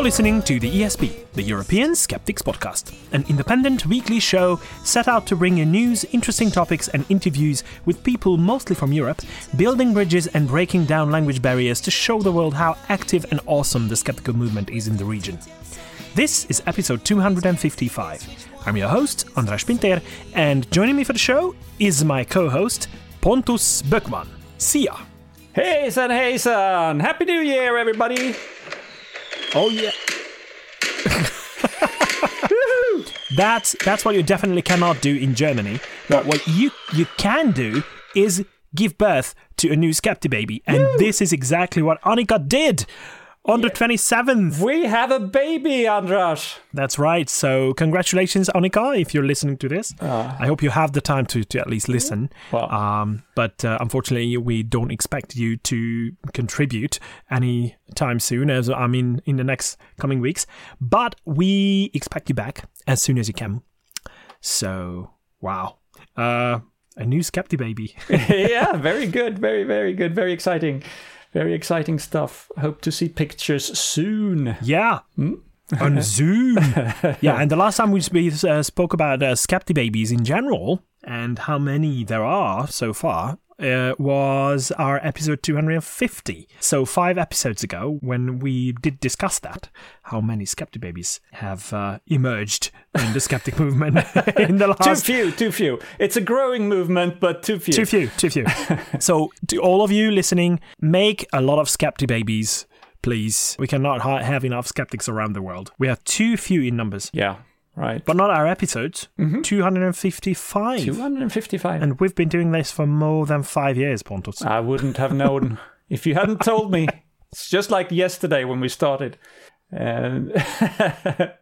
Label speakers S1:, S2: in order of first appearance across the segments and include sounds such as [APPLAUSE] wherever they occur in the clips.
S1: You're listening to the ESP, the European Skeptics Podcast, an independent weekly show set out to bring you news, interesting topics, and interviews with people mostly from Europe, building bridges and breaking down language barriers to show the world how active and awesome the skeptical movement is in the region. This is episode 255. I'm your host, Andras Pinter, and joining me for the show is my co host, Pontus Böckman. See ya!
S2: Hejsan hejsan! Happy New Year everybody!
S1: Oh yeah. [LAUGHS] that's that's what you definitely cannot do in Germany. But what you you can do is give birth to a new Skepti baby, and this is exactly what Annika did on the twenty seventh.
S2: We have a baby, Andras!
S1: That's right. So congratulations, Annika, if you're listening to this. I hope you have the time to, to at least listen.
S2: Well.
S1: Um, but uh, unfortunately, we don't expect you to contribute any time soon, as I mean, in the next coming weeks. But we expect you back as soon as you can. So, wow. Uh, a new Skepti baby. [LAUGHS] [LAUGHS]
S2: yeah, very good, very, very good, very exciting. Very exciting stuff. Hope to see pictures soon.
S1: Yeah. [LAUGHS] On Zoom. [LAUGHS] yeah, and the last time we we, uh, spoke about uh, Skepti babies in general and how many there are so far uh, was our episode 250. So, five episodes ago, when we did discuss that, how many Skeptic babies have uh, emerged in the Skeptic [LAUGHS] movement [LAUGHS] in the last.
S2: Too few, too few. It's a growing movement, but too few.
S1: Too few, too few. [LAUGHS] so, to all of you listening, make a lot of Skeptic babies, please. We cannot ha- have enough skeptics around the world. We are too few in numbers.
S2: Yeah, right.
S1: But not our episodes. 255.
S2: 255.
S1: And we've been doing this for more than five years, Pontus.
S2: I wouldn't have known [LAUGHS] if you hadn't told me. It's just like yesterday when we started. And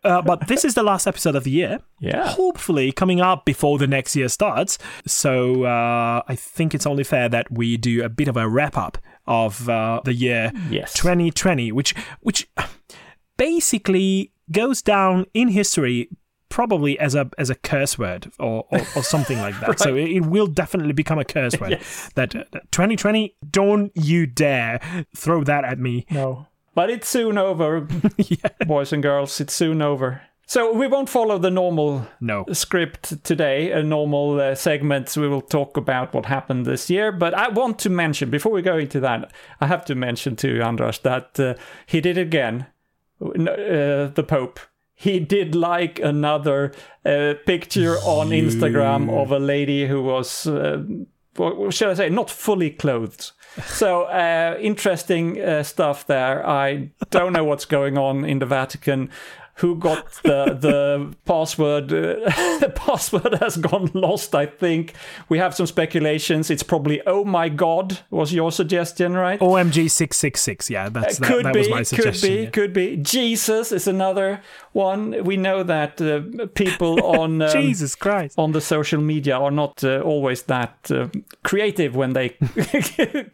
S1: Uh, but [LAUGHS] this is the last episode of the year.
S2: yeah,
S1: Hopefully, coming up before the next year starts. So uh, I think it's only fair that we do a bit of a wrap up of uh, the year
S2: Yes.
S1: 2020, which which [SIGHS] basically goes down in history probably as a as a curse word or or, or something like [LAUGHS] that. So it, it will definitely become a curse word.
S2: Yes.
S1: That uh, 2020, don't you dare throw that at me.
S2: No. But it's soon over, [LAUGHS]
S1: yeah.
S2: boys and girls. It's soon over. So we won't follow the normal
S1: No.
S2: script today, a normal uh, segments. We will talk about what happened this year. But I want to mention, before we go into that, I have to mention to Andras that uh, he did again, N- uh, the Pope. He did like another uh, picture on Instagram of a lady who was, uh, what shall I say, not fully clothed. So uh, interesting uh, stuff there. I don't know what's going on in the Vatican. Who got the the [LAUGHS] password? Uh, [LAUGHS] the password has gone lost. I think we have some speculations. It's probably oh my god was your suggestion, right?
S1: OMG 666. Yeah, that's that,
S2: could
S1: that
S2: be,
S1: was my
S2: could be,
S1: yeah.
S2: could be. Jesus is another one. We know that uh, people [LAUGHS] on um,
S1: Jesus Christ.
S2: on the social media are not uh, always that uh, creative when they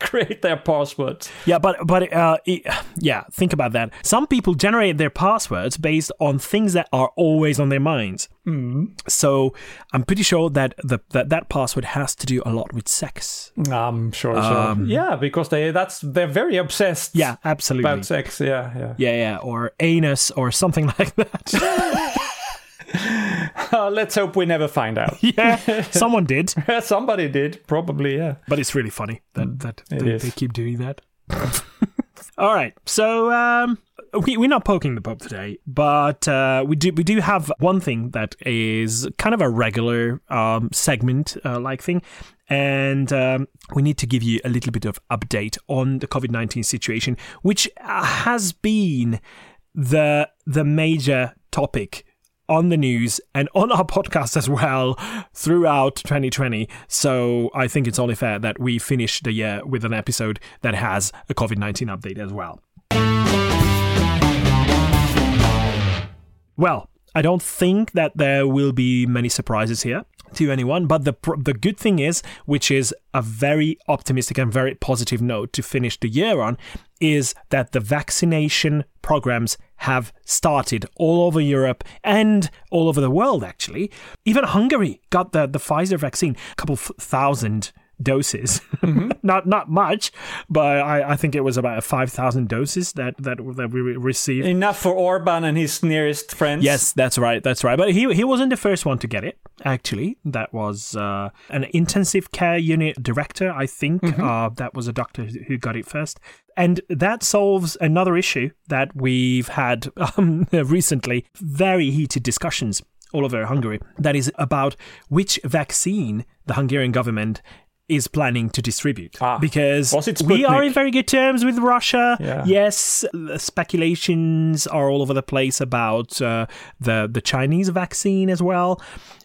S2: create their passwords.
S1: Yeah, but but uh, it, yeah, think about that. Some people generate their passwords based on things that are always on their minds. Mm. So I'm pretty sure that the that that password has to do a lot with sex.
S2: I'm sure. so. yeah, because they that's they're very obsessed.
S1: Um, Yeah, absolutely.
S2: about sex. Yeah, yeah.
S1: yeah, yeah, or anus or something [LAUGHS] like that. [LAUGHS]
S2: Uh, let's hope we never find out. [LAUGHS]
S1: yeah, someone did,
S2: Somebody did, probably. Yeah.
S1: but it's really funny that that they, they keep doing that. All right, so um, we, we're not poking the Pope today, but uh, we do we do have one thing that is kind of a regular um, segment uh, like thing, and um, we need to give you a little bit of update on the COVID nineteen situation, which uh, has been the the major topic on the news and on our [LAUGHS] podcast as well throughout 2020. So I think it's only fair that we finish the year with an episode that has a COVID 19 update as well. Well, I don't think that there will be many surprises here to anyone, but the the good thing is, which is a very optimistic and very positive note to finish the year on, is that the vaccination programs have started all over Europe and all over the world. Actually, even Hungary got the the Pfizer vaccine, a couple thousand doses. [LAUGHS] not not much, but I, I think it was about five thousand doses that that that we received.
S2: Enough for Orban and his nearest friends.
S1: Yes, that's right. That's right. But he he wasn't the first one to get it. Actually, that was uh, an intensive care unit director. I think uh, that was a doctor who got it first, and that solves another issue that we've had um, [LAUGHS] recently. Very heated discussions all over Hungary. That is about which vaccine the Hungarian government is planning to distribute
S2: Ah,
S1: because we are in very good terms with Russia.
S2: Yeah.
S1: Yes, the speculations are all over the place about uh, the the Chinese vaccine as well,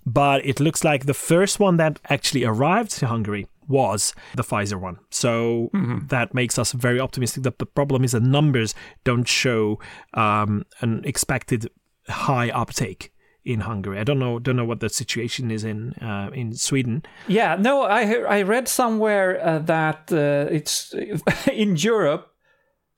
S1: but it looks like the first one that actually arrived to Hungary was the Pfizer one. So
S2: Mm-hmm.
S1: that makes us very optimistic. That the problem is the numbers don't show um, an expected high uptake in Hungary. I don't know don't know what the situation is in uh, in Sweden.
S2: Yeah, no, I I read somewhere uh, that uh, it's [LAUGHS] in Europe.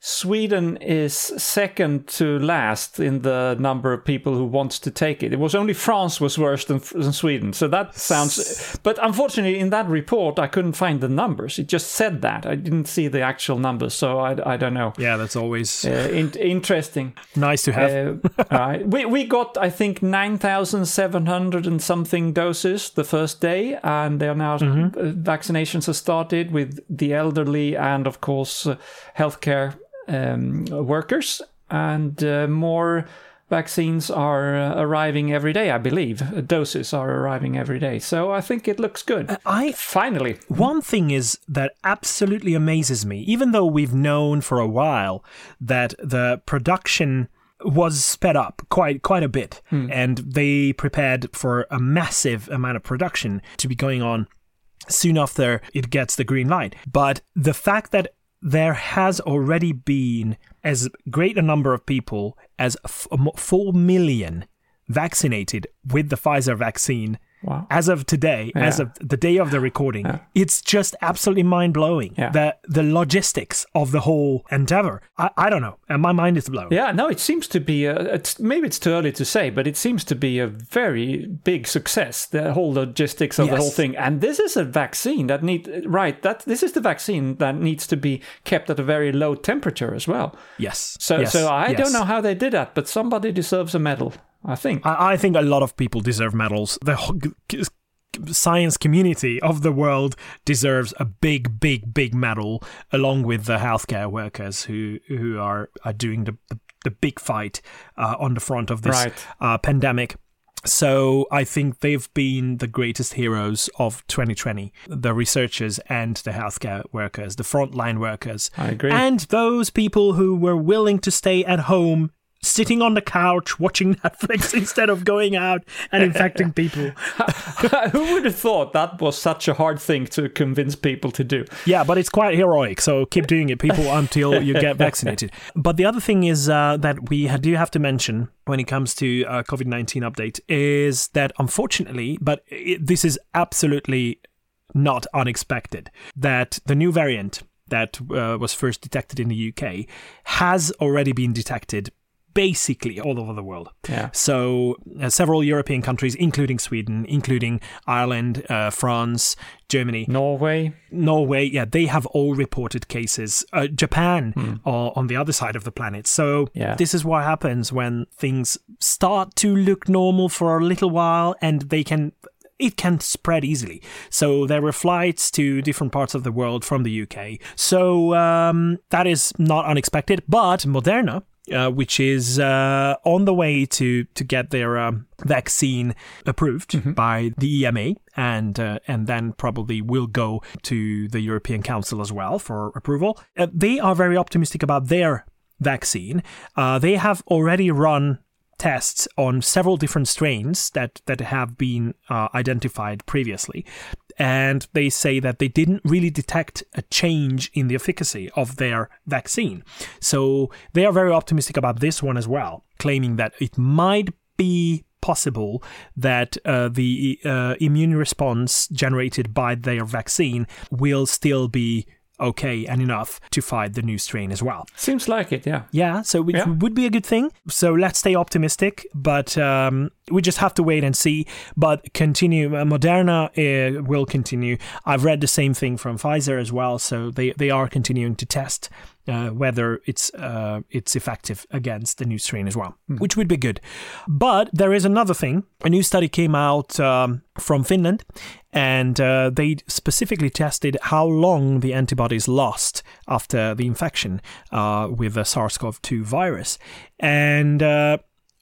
S2: Sweden is second to last in the number of people who want to take it. It was only France was worse than, than Sweden. So that sounds. But unfortunately, in that report, I couldn't find the numbers. It just said that. I didn't see the actual numbers, so I, I don't know.
S1: Yeah, that's always
S2: Uh, in, interesting.
S1: nice to have.
S2: Uh, all right. We we got I think nine thousand seven hundred and something doses the first day, and they are now
S1: Mm-hmm.
S2: uh, vaccinations have started with the elderly and of course uh, healthcare um, workers, and uh, more vaccines are uh, arriving every day. I believe Uh, doses are arriving every day, so I think it looks good.
S1: I
S2: Finally,
S1: One thing is that absolutely amazes me, even though we've known for a while that the production was sped up quite quite a bit and they prepared for a massive amount of production to be going on soon after it gets the green light. But the fact that there has already been as great a number of people as f- 4 million vaccinated with the Pfizer vaccine
S2: Wow.
S1: as of today, as of the day of the recording, it's just absolutely mind blowing.
S2: Yeah.
S1: The the logistics of the whole endeavor. I, I don't know, and my mind is blown.
S2: Yeah, no, it seems to be. A, it's maybe it's too early to say, but it seems to be a very big success. The whole logistics of the whole thing, and this is a vaccine that need right. That this is the vaccine that needs to be kept at a very low temperature as well.
S1: Yes.
S2: So,
S1: yes,
S2: so I
S1: yes.
S2: don't know how they did that, but somebody deserves a medal. I think.
S1: I, I think a lot of people deserve medals. The whole g- g- science community of the world deserves a big, big, big medal, along with the healthcare workers who who are, are doing the, the the big fight uh, on the front of this
S2: Right.
S1: uh, pandemic. So I think they've been the greatest heroes of 2020. The researchers and the healthcare workers, the frontline workers,
S2: I agree.
S1: and those people who were willing to stay at home sitting on the couch watching [LAUGHS] Netflix instead of going out and infecting [LAUGHS] people. [LAUGHS]
S2: Who would have thought that was such a hard thing to convince people to do?
S1: Yeah, but it's quite heroic. So keep doing it, people, until you get vaccinated. But the other thing is uh, that we do have to mention when it comes to uh, COVID 19 update is that unfortunately, but it, this is absolutely not unexpected, that the new variant that uh, was first detected in the UK has already been detected basically all over the world.
S2: Yeah.
S1: So uh, several European countries, including Sweden, including Ireland, uh, France, Germany,
S2: Norway.
S1: Norway, yeah, they have all reported cases. Uh, Japan are on the other side of the planet. So
S2: Yeah.
S1: this is what happens when things start to look normal for a little while and they can it can spread easily. So there were flights to different parts of the world from the UK. So um, that is not unexpected. But Moderna, uh, which is uh, on the way to to get their um, vaccine approved by the EMA, and uh, and then probably will go to the European Council as well for approval. Uh, they are very optimistic about their vaccine. Uh, they have already run tests on several different strains that that have been uh, identified previously and they say that they didn't really detect a change in the efficacy of their vaccine. So they are very optimistic about this one as well claiming that it might be possible that uh, the uh, immune response generated by their vaccine will still be okay and enough to fight the new strain as well.
S2: Seems like it, yeah.
S1: Yeah, so it
S2: Yeah.
S1: would be a good thing. So let's stay optimistic, but um, we just have to wait and see. But continue. Uh, Moderna uh, will continue. I've read the same thing from Pfizer as well. So they, they are continuing to test uh, whether it's uh, it's effective against the new strain as well, which would be good. But there is another thing. A new study came out um, from Finland, and uh, they specifically tested how long the antibodies last after the infection uh, with the SARS-CoV-2 virus, and uh,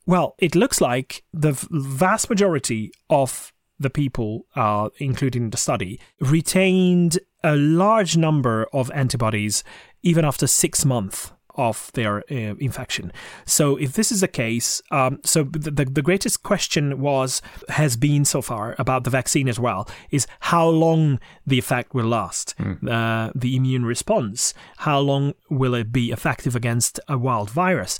S1: well, it looks like the vast majority of the people, uh, including the study, retained a large number of antibodies even after six months of their uh, infection. So, if this is the case, um, so the, the, the greatest question was has been so far about the vaccine as well is how long the effect will last, uh, the immune response, how long will it be effective against a wild virus.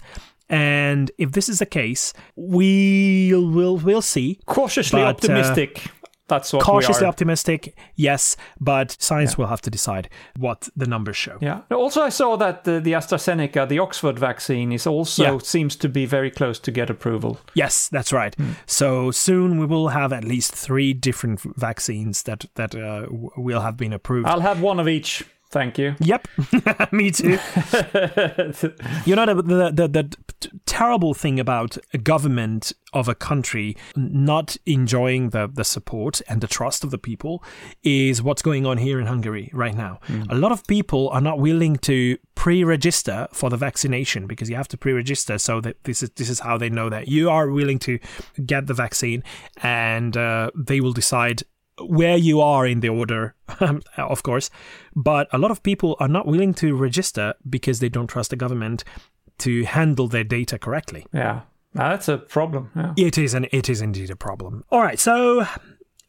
S1: And if this is the case, we'll we'll, we'll see.
S2: Cautiously
S1: But, uh,
S2: optimistic. That's what
S1: Cautiously
S2: we are.
S1: optimistic, yes, but science will have to decide what the numbers show.
S2: Yeah. Also, I saw that the, the AstraZeneca, the Oxford vaccine, is also
S1: Yeah.
S2: seems to be very close to get approval.
S1: Yes, that's right. So soon we will have at least three different vaccines that that uh, will have been approved.
S2: I'll have one of each. Thank you.
S1: Yep, [LAUGHS] me too. [LAUGHS] you know the, the the the t- terrible thing about a government of a country not enjoying the the support and the trust of the people is what's going on here in Hungary right now. A lot of people are not willing to pre-register for the vaccination because you have to pre-register so that this is this is how they know that you are willing to get the vaccine and uh, they will decide where you are in the order, [LAUGHS] of course. But a lot of people are not willing to register because they don't trust the government to handle their data correctly.
S2: Yeah. Now, that's a problem. Yeah.
S1: It is, and it is indeed a problem. All right, so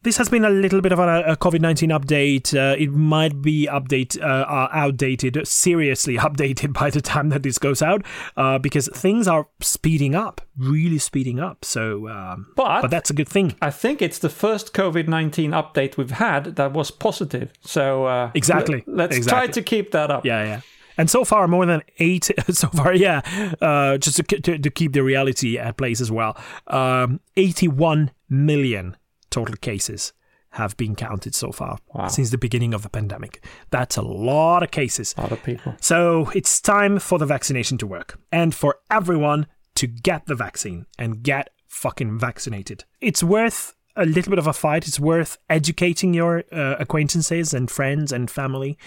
S1: this has been a little bit of a, COVID nineteen update. Uh, it might be update uh, outdated, seriously [LAUGHS] updated by the time that this goes out, uh, because things are speeding up, really speeding up. So, um,
S2: But-
S1: but that's a good thing.
S2: I think it's the first COVID 19 update we've had that was positive. So, uh,
S1: Exactly.
S2: le- let's
S1: Exactly.
S2: try to keep that up.
S1: Yeah, yeah. And so far, more than eight. [LAUGHS] So far, yeah. Uh, just to, to, to keep the reality at place as well. Um, 81 million total cases have been counted so far
S2: Wow.
S1: since the beginning of the pandemic. That's a lot of cases.
S2: A lot of people.
S1: So it's time for the vaccination to work and for everyone to get the vaccine and get fucking vaccinated. It's worth a little bit of a fight. It's worth educating your uh, acquaintances and friends and family.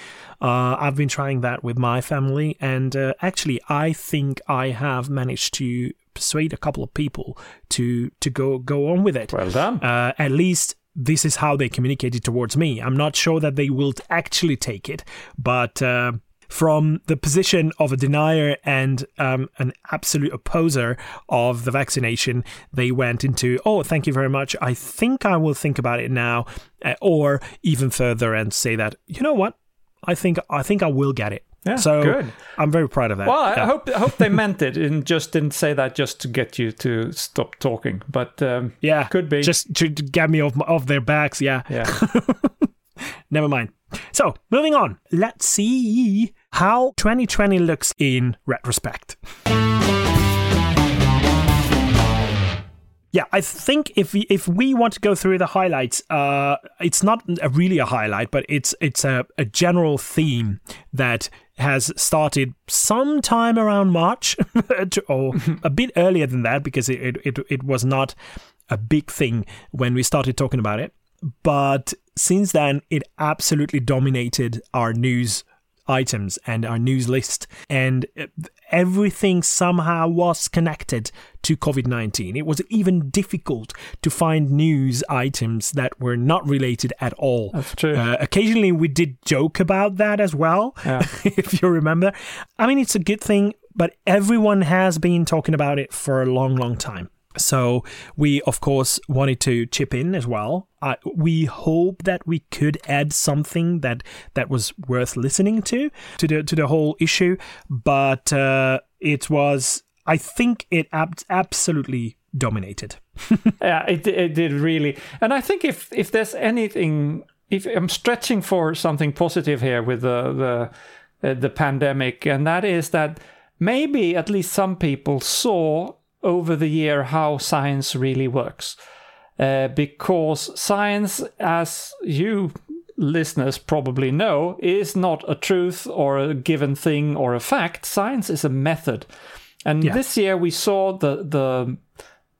S1: Uh, I've been trying that with my family, and uh, actually, I think I have managed to persuade a couple of people to to go go on with it
S2: Well done.
S1: uh, at least this is how they communicated towards me. I'm not sure that they will actually take it, but uh, from the position of a denier and um, an absolute opposer of the vaccination, they went into, oh, thank you very much. I think I will think about it now, uh, or even further and say that, you know what? I think I think I will get it.
S2: Yeah,
S1: so
S2: good.
S1: I'm very proud of that.
S2: Well, I
S1: Yeah.
S2: hope I hope they [LAUGHS] meant it and just didn't say that just to get you to stop talking. But um,
S1: yeah,
S2: could be.
S1: just to get me off off their backs. Yeah,
S2: yeah, [LAUGHS]
S1: Never mind. So, moving on. Let's see how 2020 looks in retrospect. Yeah, I think if we, if we want to go through the highlights, uh, it's not a, really a highlight, but it's it's a, a general theme that has started sometime around March, [LAUGHS] or a bit earlier than that, because it, it, it, it was not a big thing when we started talking about it. But since then, it absolutely dominated our news items and our news list, and everything somehow was connected to COVID 19. It was even difficult to find news items that were not related at all.
S2: That's true.
S1: Uh, occasionally, we did joke about that as well,
S2: Yeah. [LAUGHS]
S1: if you remember. I mean, it's a good thing, but everyone has been talking about it for a long, long time. So we, of course, wanted to chip in as well. We hope that we could add something that that was worth listening to to the to the whole issue, but uh, it was. I think it ab- absolutely dominated. [LAUGHS]
S2: yeah, it it did really. And I think if if there's anything if I'm stretching for something positive here with the the uh, the pandemic, and that is that maybe at least some people saw over the year how science really works, uh, because science, as you listeners probably know, is not a truth or a given thing or a fact. Science is a method, and
S1: Yeah.
S2: this year we saw the the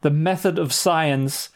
S2: the method of science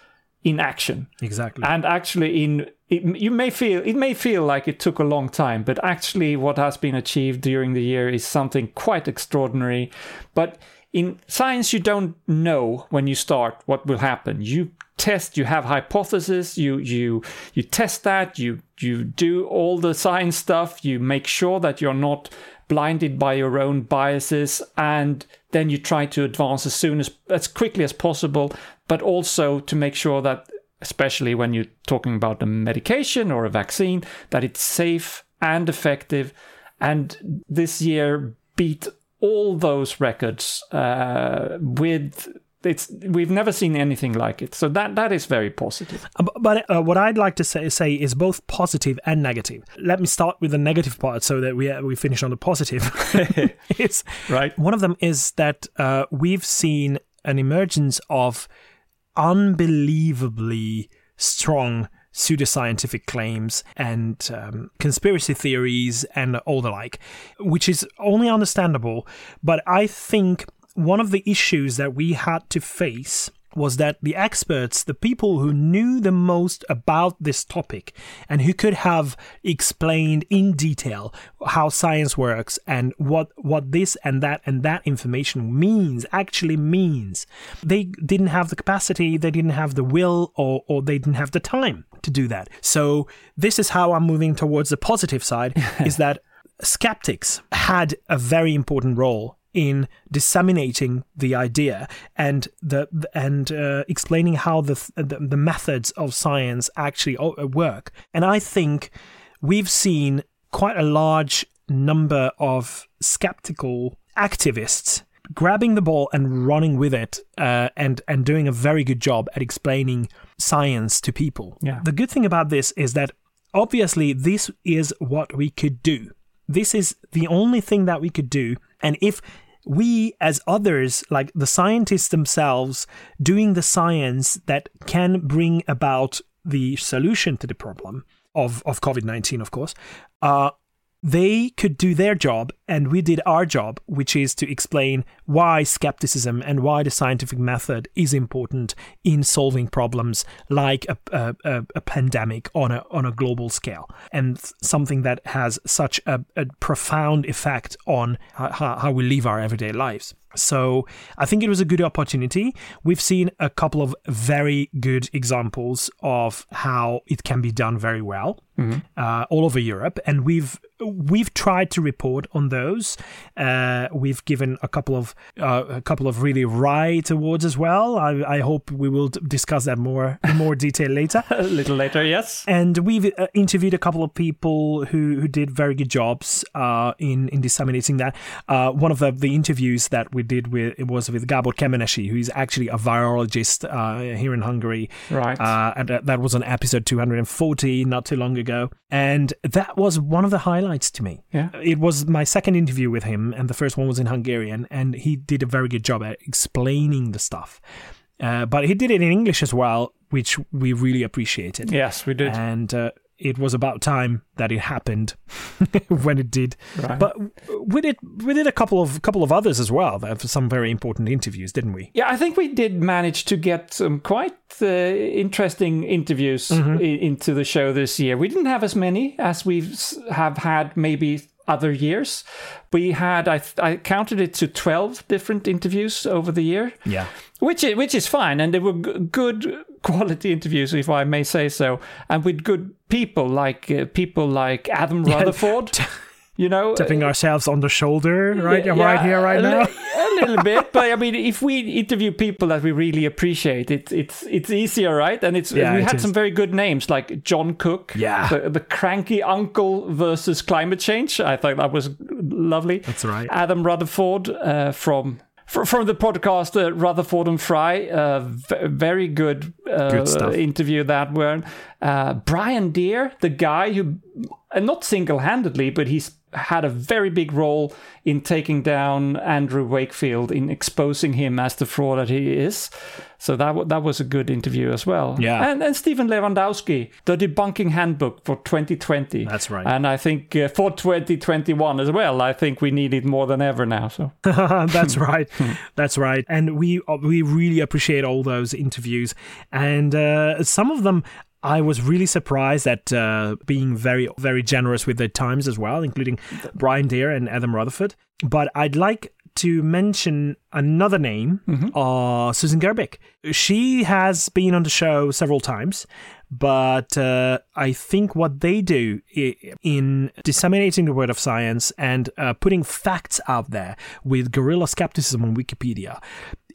S2: in action
S1: Exactly.
S2: and actually in it, you may feel it may feel like it took a long time but actually what has been achieved during the year is something quite extraordinary but in science you don't know when you start what will happen. You test you have hypotheses you you you test that you you do all the science stuff you make sure that you're not blinded by your own biases and then you try to advance as soon as as quickly as possible but also to make sure that especially when you're talking about a medication or a vaccine that it's safe and effective. And this year beat all those records uh, with it's we've never seen anything like it so that that is very positive
S1: Uh, But uh, what I'd like to say, say is both positive and negative. Let me start with the negative part so that we uh, we finish on the positive. [LAUGHS] [LAUGHS] it's
S2: right
S1: one of them is that uh, we've seen an emergence of unbelievably strong pseudoscientific claims and um, conspiracy theories and all the like, which is only understandable. But I think one of the issues that we had to face was that the experts, the people who knew the most about this topic and who could have explained in detail how science works and what what this and that and that information means actually means, they didn't have the capacity, they didn't have the will, or or they didn't have the time to do that. So this is how I'm moving towards the positive side: [LAUGHS] is that skeptics had a very important role in disseminating the idea and the and uh, explaining how the, the the methods of science actually work. And I think we've seen quite a large number of skeptical activists grabbing the ball and running with it uh, and and doing a very good job at explaining science to people.
S2: Yeah.
S1: The good thing about this is that obviously this is what we could do. This is the only thing that we could do. And if we, as others, like the scientists themselves, doing the science that can bring about the solution to the problem of, of COVID 19, of course, uh, they could do their job and we did our job, which is to explain why skepticism and why the scientific method is important in solving problems like a, a, a, pandemic on a, on a global scale and something that has such a, a profound effect on how, how we live our everyday lives. So I think it was a good opportunity. We've seen a couple of very good examples of how it can be done very well uh, all over Europe, and we've we've tried to report on those. Uh, we've given a couple of uh, a couple of really right awards as well. I, I hope we will d- discuss that more in more [LAUGHS] detail later.
S2: a little later yes
S1: And we've uh, interviewed a couple of people who, who did very good jobs uh, in in disseminating that. Uh, one of the, the interviews that we did with it was with Gabor Kemenesi, who's actually a virologist uh, here in Hungary.
S2: Right.
S1: Uh, and that- that was on episode 240 not too long ago. And that was one of the highlights to me.
S2: Yeah.
S1: It was my second interview with him, and the first one was in Hungarian, and he did a very good job at explaining the stuff. Uh, but he did it in English as well, which we really appreciated
S2: yes we did
S1: and uh, it was about time that it happened [LAUGHS] when it did.
S2: Right.
S1: But we did we did a couple of couple of others as well. For some very important interviews, didn't we?
S2: Yeah, I think we did manage to get some quite uh, interesting interviews
S1: Mm-hmm.
S2: i- into the show this year. We didn't have as many as we have had maybe other years. We had I, th- I counted it to twelve different interviews over the year.
S1: Yeah.
S2: which is, which is fine, and they were g- good quality interviews, if I may say so, and with good people like uh, people like Adam Rutherford. [LAUGHS] You know,
S1: Tapping ourselves on the shoulder, right?
S2: yeah,
S1: right here, right
S2: a
S1: now.
S2: li- a little bit, but I mean, if we interview people that we really appreciate, it's it's it's easier, right? And it's
S1: Yeah,
S2: we
S1: it
S2: had
S1: is.
S2: some very good names like John Cook,
S1: Yeah.
S2: the, the cranky uncle versus climate change. I thought that was lovely.
S1: That's right.
S2: Adam Rutherford uh, from fr- from the podcast uh, Rutherford and Fry, uh, v- very good, uh,
S1: Good
S2: interview that one. Uh, Brian Deer, the guy who, not single-handedly, but he's had a very big role in taking down Andrew Wakefield, in exposing him as the fraud that he is. So that w- that was a good interview as well.
S1: Yeah.
S2: and and Stephen Lewandowsky, the debunking handbook for 2020.
S1: That's right.
S2: And I think uh, for 2021 as well, I think we need it more than ever now. So [LAUGHS]
S1: That's right. That's right. And we we really appreciate all those interviews, and uh, some of them. I was really surprised at uh, being very, very generous with their times as well, including Brian Deer and Adam Rutherford. But I'd like to mention another name, uh, Susan Gerbic. She has been on the show several times, but uh, I think what they do in disseminating the word of science and uh, putting facts out there with guerrilla skepticism on Wikipedia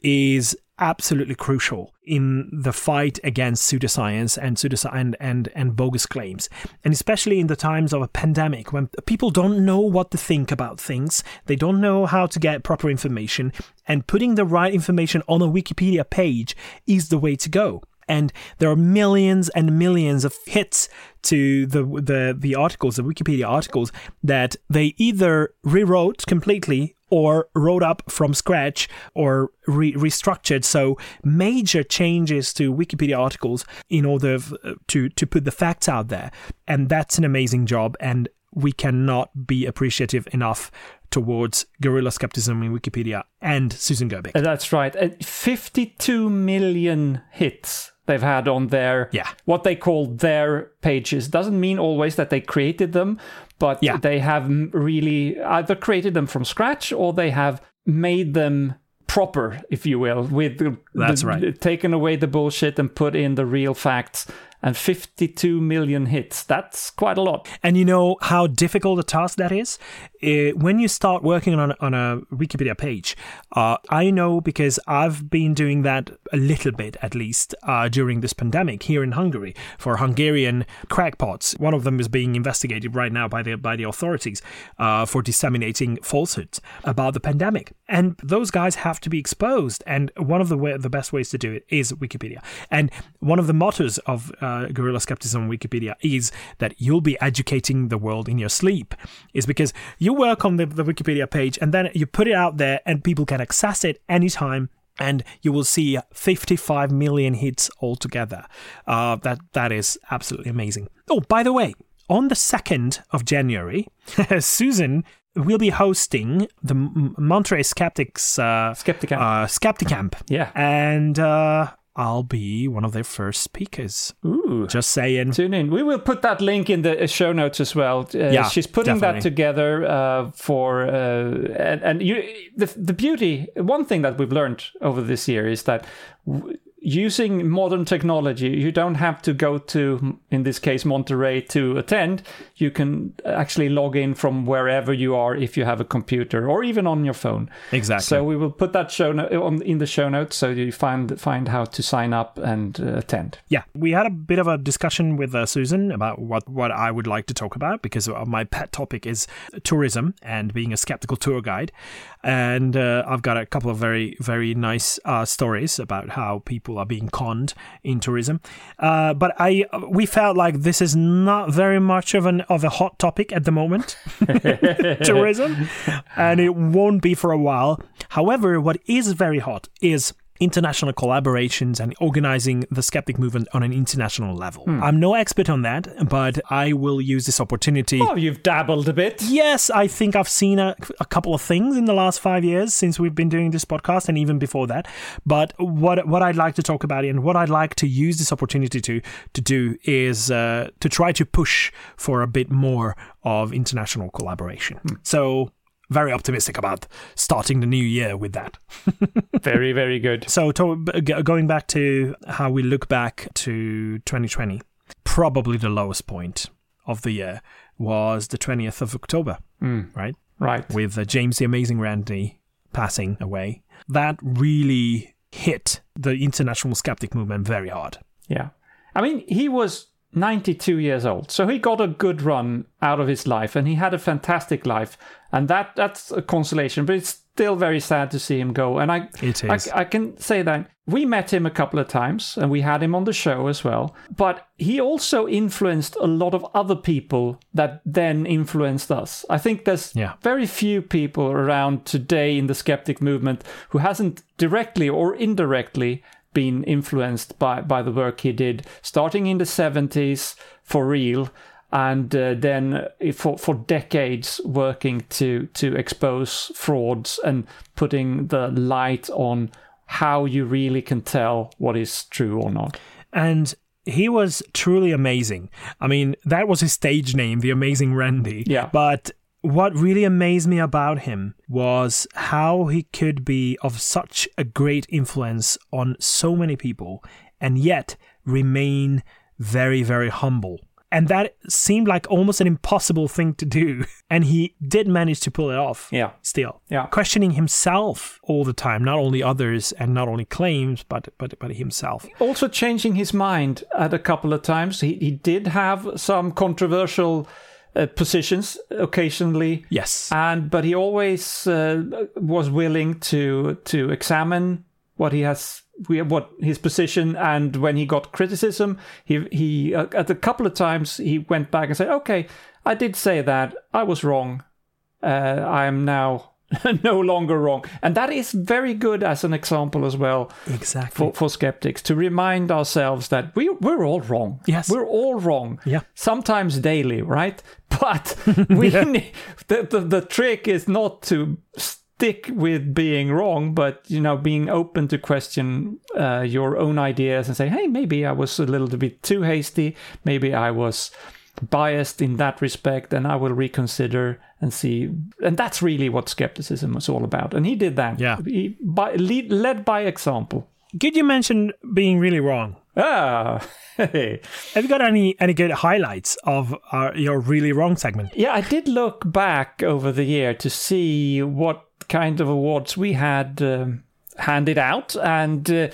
S1: is absolutely crucial in the fight against pseudoscience and pseudoscience and, and, and bogus claims. And especially in the times of a pandemic when people don't know what to think about things, they don't know how to get proper information, and putting the right information on a Wikipedia page is the way to go and there are millions and millions of hits to the the the articles, the Wikipedia articles that they either rewrote completely or wrote up from scratch or re- restructured. So major changes to Wikipedia articles in order f- to to put the facts out there, and that's an amazing job. And we cannot be appreciative enough towards guerrilla skepticism in Wikipedia and Susan Gerbic.
S2: Uh, That's right. Uh, 52 million hits they've had on their
S1: Yeah.
S2: what they call their pages. Doesn't mean always that they created them, but
S1: Yeah.
S2: they have really either created them from scratch or they have made them proper, if you will, with the,
S1: That's
S2: the-
S1: right.
S2: taken away the bullshit and put in the real facts. And 52 million hits. That's quite a lot.
S1: And you know how difficult a task that is? Uh, when you start working on, on a Wikipedia page, uh, I know because I've been doing that a little bit at least uh, during this pandemic here in Hungary for Hungarian crackpots. One of them is being investigated right now by the by the authorities uh, for disseminating falsehoods about the pandemic. And those guys have to be exposed. And one of the way, the best ways to do it is Wikipedia. And one of the mottos of uh, guerrilla skepticism on Wikipedia is that you'll be educating the world in your sleep. Is because you work on the, the Wikipedia page and then you put it out there and people can access it anytime. And you will see 55 million hits altogether. Uh, that that is absolutely amazing. Oh, by the way, on the 2nd of January, [LAUGHS] Susan will be hosting the Monterey Skeptics uh,
S2: Skepticamp.
S1: uh, Skepticamp.
S2: Yeah.
S1: And uh, I'll be one of their first speakers.
S2: Ooh.
S1: Just saying.
S2: Tune in. We will put that link in the uh, show notes as well. Uh,
S1: Yeah,
S2: she's putting
S1: definitely.
S2: that together uh, for, uh, and, and you, the the beauty. One thing that we've learned over this year is that w- using modern technology, you don't have to go to, in this case, Monterey to attend. You can actually log in from wherever you are if you have a computer or even on your phone.
S1: Exactly.
S2: So we will put that show no- on in the show notes so you find find how to sign up and uh, attend.
S1: Yeah, we had a bit of a discussion with uh, Susan about what, what I would like to talk about because my pet topic is tourism and being a skeptical tour guide. And uh, I've got a couple of very, very nice uh, stories about how people are being conned in tourism. Uh, but I, we felt like this is not very much of an of a hot topic at the moment, [LAUGHS] tourism, and it won't be for a while. However, what is very hot is international collaborations and organizing the skeptic movement on an international level. I'm no expert on that, but I will use this opportunity.
S2: Oh, you've dabbled a bit.
S1: Yes, I think I've seen a, a couple of things in the last five years since we've been doing this podcast, and even before that. But what what I'd like to talk about and what I'd like to use this opportunity to to do is uh, to try to push for a bit more of international collaboration. So very optimistic about starting the new year with that. [LAUGHS]
S2: Very, very good.
S1: So, to, g- going back to how we look back to 2020, probably the lowest point of the year was the 20th of October, right?
S2: Right.
S1: With uh, James the Amazing Randi passing away. That really hit the international skeptic movement very hard.
S2: Yeah. I mean, he was 92 years old. So he got a good run out of his life and he had a fantastic life. And that that's a consolation, but it's still very sad to see him go. And I,
S1: It
S2: I. I can say that we met him a couple of times and we had him on the show as well. But he also influenced a lot of other people that then influenced us. I think there's
S1: Yeah.
S2: very few people around today in the skeptic movement who hasn't directly or indirectly been influenced by, by the work he did, starting in the 70s for real, and uh, then for, for decades working to, to expose frauds and putting the light on how you really can tell what is true or not.
S1: and he was truly amazing. I mean, that was his stage name, the Amazing Randi.
S2: Yeah.
S1: But what really amazed me about him was how he could be of such a great influence on so many people and yet remain very, very humble. And that seemed like almost an impossible thing to do. [LAUGHS] And he did manage to pull it off.
S2: Yeah.
S1: Still.
S2: Yeah.
S1: Questioning himself all the time, not only others and not only claims, but but but himself.
S2: also changing his mind at a couple of times. He, he did have some controversial uh, positions occasionally,
S1: Yes.
S2: and but he always uh, was willing to to examine what he has what his position and when he got criticism he he uh, at a couple of times he went back and said okay i did say that. I was wrong. Uh, i am now [LAUGHS] no longer wrong and that is very good as an example as well
S1: exactly.
S2: for, for skeptics to remind ourselves that we we're all wrong.
S1: Yes.
S2: we're all wrong.
S1: Yeah.
S2: sometimes daily, right? [LAUGHS] But [LAUGHS] we need, the, the the trick is not to stick with being wrong, but you know, being open to question uh, your own ideas and say, hey, maybe I was a little bit too hasty. Maybe I was biased in that respect and I will reconsider and see and that's really what skepticism was all about and he did that
S1: Yeah.
S2: he by, lead, led by example
S1: Good you mentioned being really wrong.
S2: Ah, [LAUGHS] hey.
S1: Have you got any any good highlights of our, your really wrong segment?
S2: yeah, I did look back over the year to see what kind of awards we had um, handed out, and uh,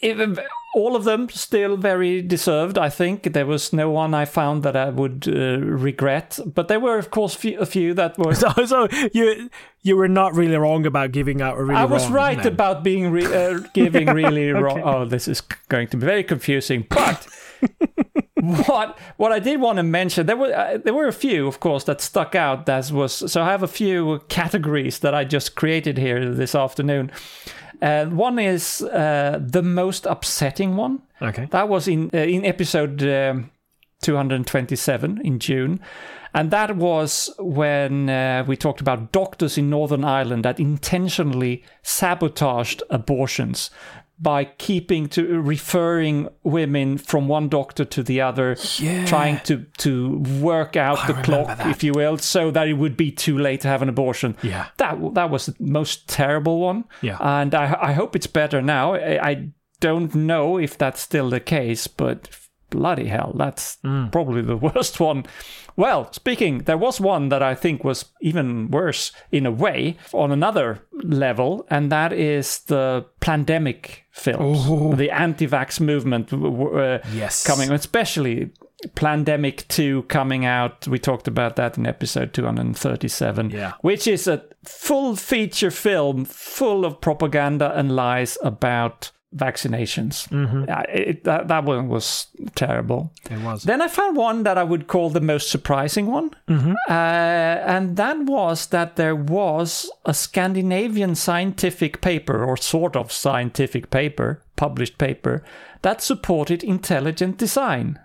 S2: if, all of them still very deserved. I think there was no one I found that I would uh, regret, but there were, of course, few, a few that were. [LAUGHS]
S1: So, so you you were not really wrong about giving out a really
S2: I was
S1: wrong
S2: right
S1: then.
S2: about being re- uh, [LAUGHS] giving really wrong. Oh, this is going to be very confusing. But [LAUGHS] what what I did want to mention there were uh, there were a few, of course, that stuck out. That was so I have a few categories that I just created here this afternoon. Uh, one is uh, the most upsetting one.
S1: Okay.
S2: That was in uh, in episode um, 227 in June. And that was when uh, we talked about doctors in Northern Ireland that intentionally sabotaged abortions by keeping to referring women from one doctor to the other,
S1: Yeah.
S2: trying to to work out the clock,
S1: that.
S2: if you will, so that it would be too late to have an abortion.
S1: Yeah.
S2: That that was the most terrible one.
S1: Yeah.
S2: And I I hope it's better now. I, I don't know if that's still the case, but bloody hell, that's
S1: Mm.
S2: probably the [LAUGHS] worst one. Well, speaking, there was one that I think was even worse in a way on another level, and that is the Plandemic films,
S1: Oh.
S2: the anti-vax movement uh,
S1: Yes.
S2: coming, especially Plandemic 2 coming out. We talked about that in episode 237,
S1: Yeah.
S2: which is a full feature film full of propaganda and lies about vaccinations.
S1: Mm-hmm.
S2: It, that, that one was terrible.
S1: It was.
S2: Then I found one that I would call the most surprising one.
S1: Mm-hmm.
S2: Uh, and that was that there was a Scandinavian scientific paper, or sort of scientific paper, published paper, that supported intelligent design.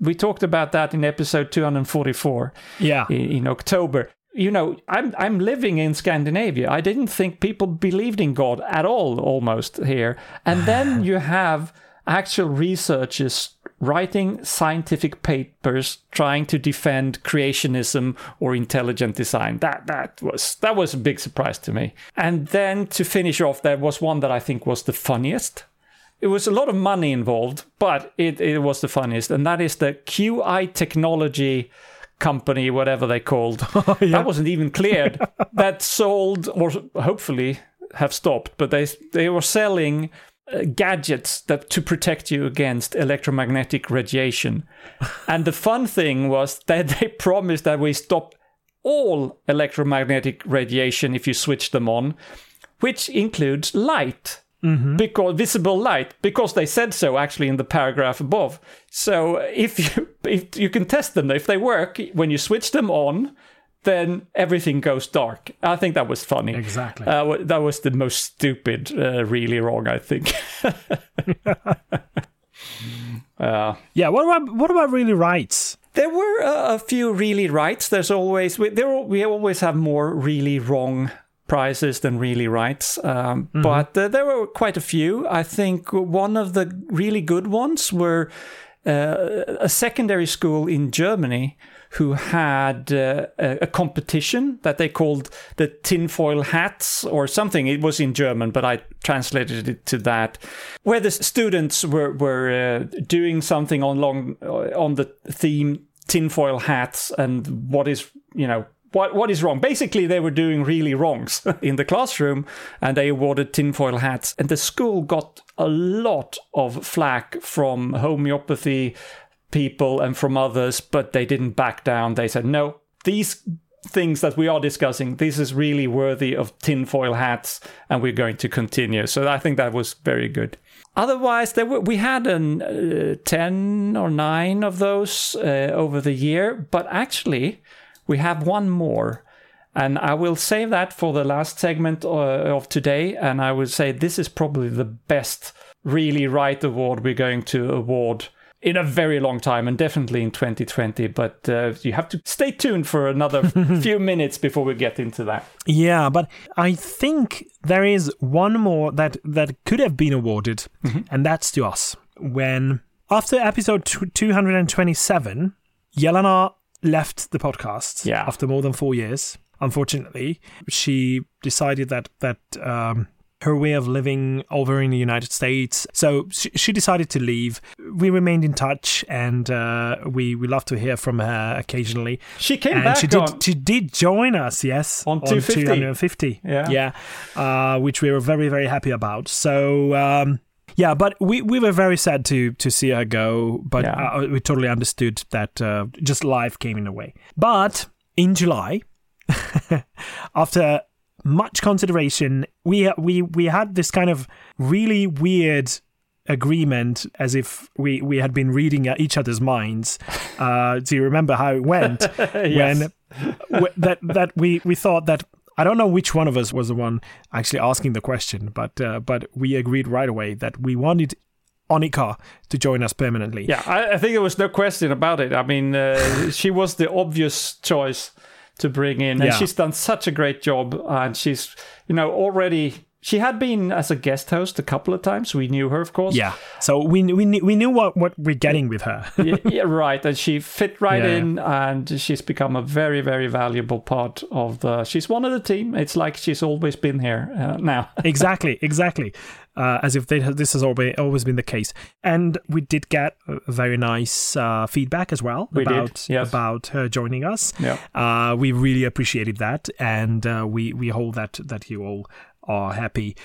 S2: We talked about that in episode 244
S1: Yeah.
S2: in, in October. You know, I'm I'm living in Scandinavia. I didn't think people believed in God at all, almost here. And then [LAUGHS] you have actual researchers writing scientific papers trying to defend creationism or intelligent design. That that was that was a big surprise to me. And then to finish off, there was one that I think was the funniest. It was a lot of money involved, but it, it was the funniest, and that is the QI Technology company, whatever they called. [LAUGHS] That wasn't even cleared. [LAUGHS] that sold, or hopefully have stopped, but they they were selling uh, gadgets that to protect you against electromagnetic radiation. [LAUGHS] and the fun thing was that they promised that we stop all electromagnetic radiation if you switch them on, which includes light. Mm-hmm. Because visible light, because they said so actually in the paragraph above. So if you [LAUGHS] if you can test them, if they work when you switch them on, then everything goes dark. I think that was funny.
S1: Exactly.
S2: Uh, that was the most stupid, uh, really wrong. I think. [LAUGHS] uh,
S1: yeah. What about what about really rights?
S2: There were a, a few really rights. There's always we, there we always have more really wrong prizes than really rights. Um, mm-hmm. But uh, there were quite a few. I think one of the really good ones were uh, a secondary school in Germany who had uh, a, competition that they called the tinfoil hats or something. It was in German, but I translated it to that, where the students were were uh, doing something on long uh, on the theme tinfoil hats and what is you know what what is wrong? Basically, they were doing really wrongs [LAUGHS] in the classroom, and they awarded tinfoil hats. And the school got a lot of flack from homeopathy people and from others, but they didn't back down. They said, no, these things that we are discussing, this is really worthy of tinfoil hats, and we're going to continue. So I think that was very good. Otherwise, there were, we had an uh, 10 or 9 of those uh, over the year, but actually, we have one more. And I will save that for the last segment uh, of today. And I will say this is probably the best really right award we're going to award in a very long time and definitely in 2020 but uh, you have to stay tuned for another [LAUGHS] few minutes before we get into that
S1: yeah but i think there is one more that that could have been awarded mm-hmm. and that's to us when after episode 227 Jelena left the podcast
S2: yeah.
S1: after more than 4 years unfortunately she decided that that um, her way of living over in the United States. So she, she decided to leave. We remained in touch, and uh, we we love to hear from her occasionally.
S2: She came
S1: and
S2: back.
S1: She did. On, she did join us. Yes,
S2: on, on 250.
S1: Yeah, yeah, uh, which we were very very happy about. So. Um, yeah, but we, we were very sad to to see her go, but yeah. uh, we totally understood that uh, just life came in the way. But in July, [LAUGHS] after much consideration. We we we had this kind of really weird agreement as if we, we had been reading each other's minds. Uh, do you remember how it went? [LAUGHS]
S2: yes.
S1: When that that we, we thought that I don't know which one of us was the one actually asking the question, but uh, but we agreed right away that we wanted Annika to join us permanently.
S2: Yeah, I, I think there was no question about it. I mean, uh, [LAUGHS] she was the obvious choice to bring in. And yeah. she's done such a great job. And she's, you know, already she had been as a guest host a couple of times. We knew her, of course.
S1: Yeah. So we we knew, we knew what, what we're getting with her. [LAUGHS]
S2: yeah, yeah, right. And she fit right yeah. in, and she's become a very very valuable part of the. She's one of the team. It's like she's always been here uh, now. [LAUGHS]
S1: exactly. Exactly uh, as if they, this has always always been the case. And we did get very nice uh, feedback as well
S2: we
S1: about
S2: did, yes.
S1: about her joining us.
S2: Yeah.
S1: Uh, we really appreciated that, and uh, we we hold that that you all are happy.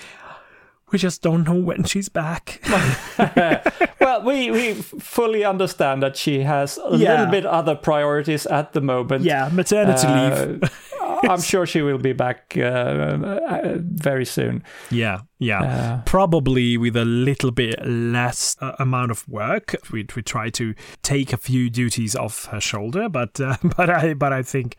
S1: We just don't know when she's back. [LAUGHS]
S2: well, we, we fully understand that she has a yeah. little bit other priorities at the moment.
S1: Yeah, maternity uh, leave. [LAUGHS]
S2: I'm sure she will be back uh, uh, very soon.
S1: Yeah, yeah. Uh, Probably with a little bit less uh, amount of work. We we try to take a few duties off her shoulder, but uh, [LAUGHS] but I but I think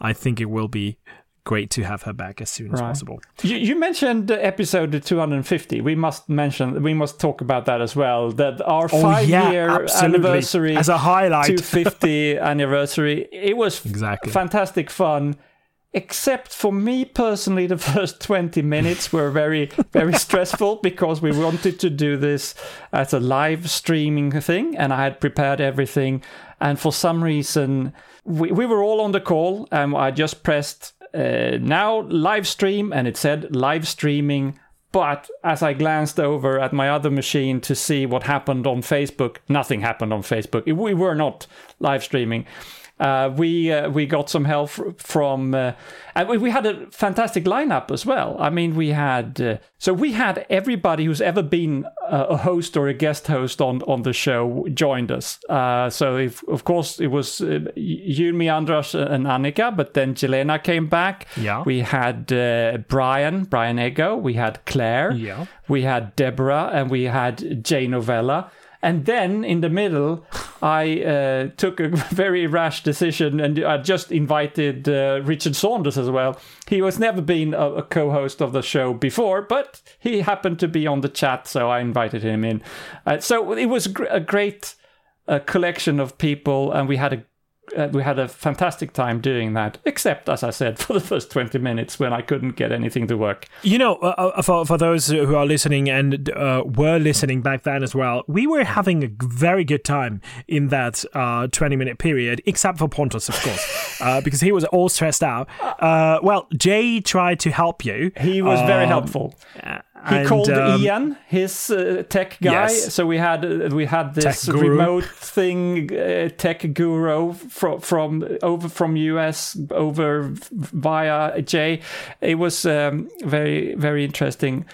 S1: I think it will be great to have her back as soon as possible.
S2: You, you, mentioned episode 250. We must mention, we must talk about that as well. That our oh, five yeah, year absolutely. anniversary
S1: as a highlight,
S2: 250 [LAUGHS] anniversary. It was
S1: exactly
S2: fantastic fun except for me personally the [LAUGHS] first 20 minutes were very very stressful [LAUGHS] because we wanted to do this as a live streaming thing and i had prepared everything and for some reason we, we were all on the call and i just pressed uh, now live stream and it said live streaming but as I glanced over at my other machine to see what happened on Facebook, nothing happened on Facebook. We were not live streaming. Uh, we uh, we got some help from, uh, and we, we had a fantastic lineup as well. I mean, we had uh, so we had everybody who's ever been a, a host or a guest host on on the show joined us. Uh, so if, of course it was uh, you, me, Andras, and Annika, but then Jelena came back.
S1: Yeah.
S2: We had uh, Brian, Brian Eggo. We had Claire.
S1: Yeah.
S2: We had Deborah, and we had Jay Novella. And then in the middle, I uh, took a [LAUGHS] very rash decision and I just invited uh, Richard Saunders as well. He was never been a, a co-host of the show before, but he happened to be on the chat, so I invited him in. Uh, so it was gr- a great uh, collection of people, and we had a uh, we had a fantastic time doing that. Except, as I said, [LAUGHS] for the first twenty minutes when I couldn't get anything to work.
S1: You know, uh, uh, for for those who are listening and uh, were listening back then as well, we were having a very good time in that uh, twenty minute period, except for Pontus, of course, [LAUGHS] uh, because he was all stressed out. Uh, well, Jay tried to help you.
S2: He was very
S1: Um,
S2: helpful. He
S1: and,
S2: called
S1: um,
S2: Ian, his uh, tech guy.
S1: Yes.
S2: So we had uh, we had this remote thing, uh, tech guru from from over from US over via Jay. It was um, very very interesting.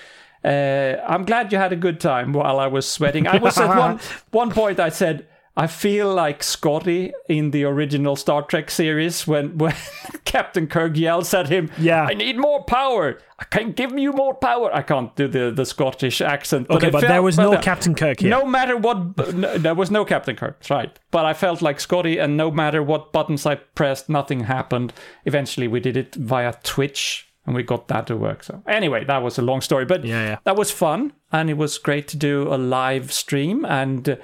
S2: Uh, I'm glad you had a good time while I was sweating. I was at [LAUGHS] one one point. I said. I feel like Scotty in the original Star Trek series when, when [LAUGHS] Captain Kirk yells at him,
S1: Yeah.
S2: I need more power. I can't give you more power. I can't do the, the Scottish accent.
S1: Okay, but
S2: felt-
S1: there was no
S2: uh,
S1: Captain Kirk here.
S2: No matter what, no, there was no Captain Kirk. That's right. But I felt like Scotty, and no matter what buttons I pressed, nothing happened. Eventually, we did it via Twitch, and we got that to work. So anyway, that was a long story, but
S1: Yeah, yeah.
S2: that was fun, and it was great to do a live stream and. Uh,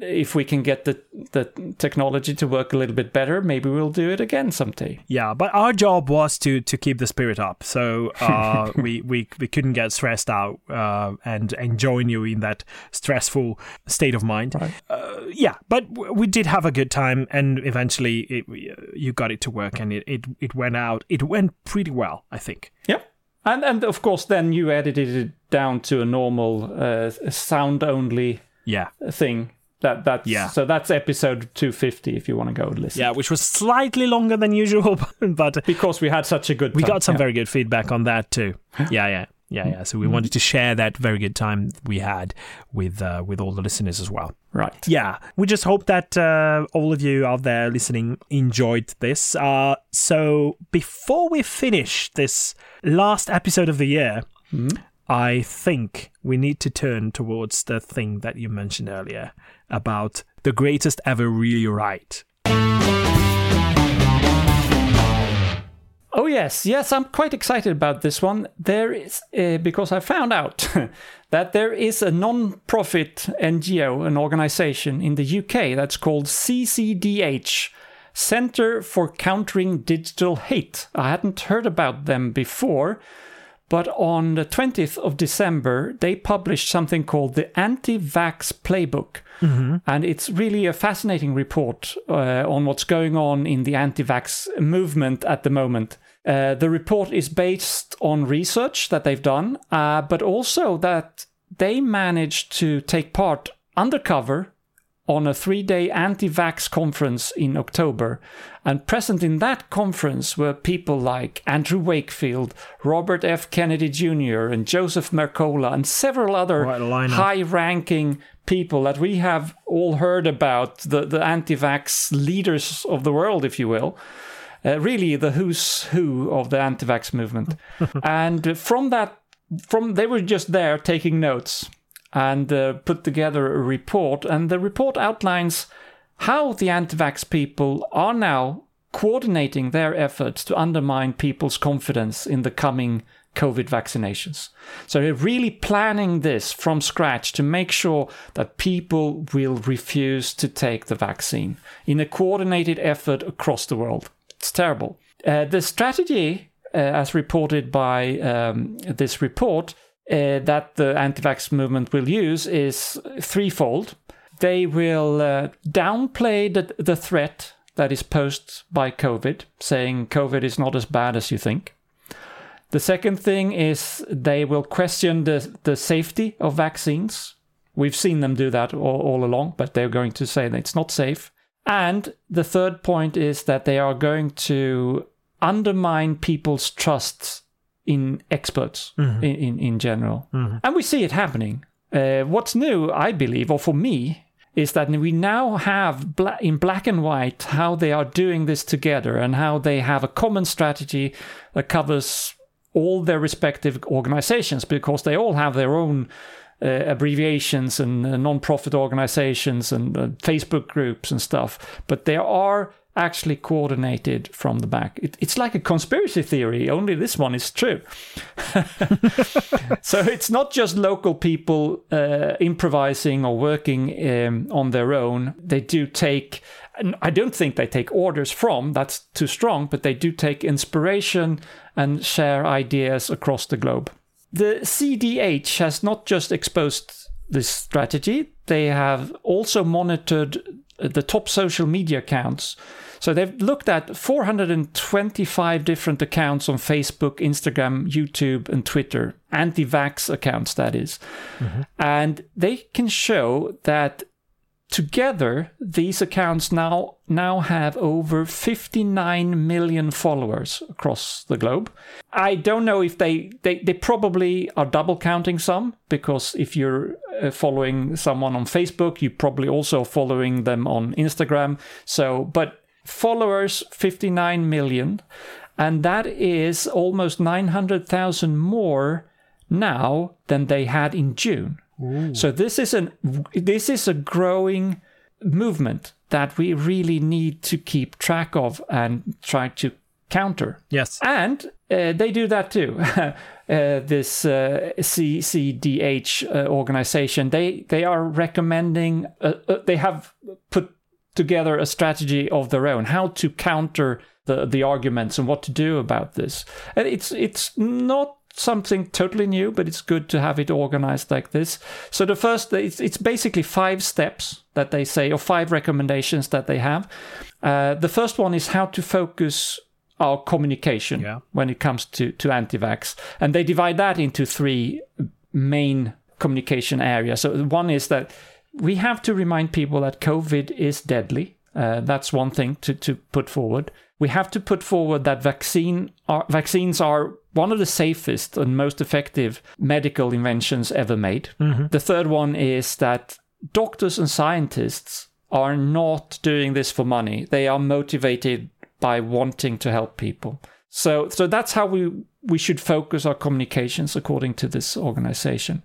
S2: if we can get the the technology to work a little bit better, maybe we'll do it again someday.
S1: Yeah, but our job was to to keep the spirit up, so uh, [LAUGHS] we, we we couldn't get stressed out uh, and and join you in that stressful state of mind. Uh, yeah, but we did have a good time, and eventually it, you got it to work, and it, it it went out. It went pretty well, I think.
S2: Yep. And and of course, then you edited it down to a normal uh, sound only
S1: Yeah,
S2: thing. That that's
S1: Yeah.
S2: So that's episode two fifty. If you want to go and listen.
S1: yeah, which was slightly longer than usual, [LAUGHS] but
S2: Because we had such a good.
S1: we got some
S2: Yeah.
S1: very good feedback on that too. Yeah, yeah, yeah, yeah. So we wanted to share that very good time we had with uh, with all the listeners as well.
S2: right.
S1: Yeah, we just hope that uh, all of you out there listening enjoyed this. Uh, so before we finish this last episode of the year, I think we need to turn towards the thing that you mentioned earlier about the greatest ever really right.
S2: Oh yes, yes, I'm quite excited about this one. There is uh, because I found out [LAUGHS] that there is a non-profit NGO, an organization in the UK that's called CCDH, Center for Countering Digital Hate. I hadn't heard about them before, but on the 20th of December, they published something called the Anti Vax Playbook. And it's really a fascinating report uh, on what's going on in the anti vax movement at the moment. Uh, the report is based on research that they've done, uh, but also that they managed to take part undercover on a three day anti vax conference in October. And present in that conference were people like Andrew Wakefield, Robert F. Kennedy Jr., and Joseph Mercola, and several other
S1: Quite a lineup.
S2: high ranking people that we have all heard about, the, the anti vax leaders of the world, if you will. Uh, really, the who's who of the anti vax movement. [LAUGHS] and from that, from they were just there taking notes and uh, put together a report. And the report outlines how the anti vax people are now coordinating their efforts to undermine people's confidence in the coming COVID vaccinations. So they're really planning this from scratch to make sure that people will refuse to take the vaccine in a coordinated effort across the world. It's terrible. Uh, the strategy, uh, as reported by um, this report, uh, that the anti vax movement will use is threefold. They will uh, downplay the, the threat that is posed by COVID, saying COVID is not as bad as you think. The second thing is they will question the, the safety of vaccines. We've seen them do that all, all along, but they're going to say that it's not safe. And the third point is that they are going to undermine people's trust in experts in, in, in general. And we see it happening. Uh, what's new, I believe, or for me, is that we now have bla- in black and white how they are doing this together and how they have a common strategy that covers all their respective organizations because they all have their own uh, abbreviations and uh, non-profit organizations and uh, Facebook groups and stuff, but there are actually coordinated from the back. It, it's like a conspiracy theory, only this one is true. [LAUGHS] so it's not just local people uh, improvising or working um, on their own. They do take, I don't think they take orders from, that's too strong, but they do take inspiration and share ideas across the globe. The CDH has not just exposed this strategy, they have also monitored the top social media accounts. So they've looked at 425 different accounts on Facebook, Instagram, YouTube, and Twitter, anti vax accounts, that is. And they can show that together these accounts now now have over 59 million followers across the globe. I don't know if they they, they probably are double counting some because if you're uh, following someone on facebook you're probably also following them on instagram. So but followers 59 million and that is almost 900,000 more now than they had in June. So this is an this is a growing movement that we really need to keep track of and try to counter.
S1: Yes.
S2: And uh, they do that too. [LAUGHS] uh, this uh, CCDH uh, organization, they they are recommending. Uh, uh, they have put together a strategy of their own, how to counter the the arguments and what to do about this. And it's it's not something totally new, but it's good to have it organized like this. So the first, it's, it's basically five steps that they say, or five recommendations that they have. Uh, the first one is how to focus our communication
S1: Yeah.
S2: when it comes to, to anti-vax. And they divide that into three main communication areas. So one is that we have to remind people that COVID is deadly. Uh, that's one thing to, to put forward. We have to put forward that vaccine are, vaccines are one of the safest and most effective medical inventions ever made. The third one is that doctors and scientists are not doing this for money. They are motivated by wanting to help people. So, so that's how we we should focus our communications according to this organization.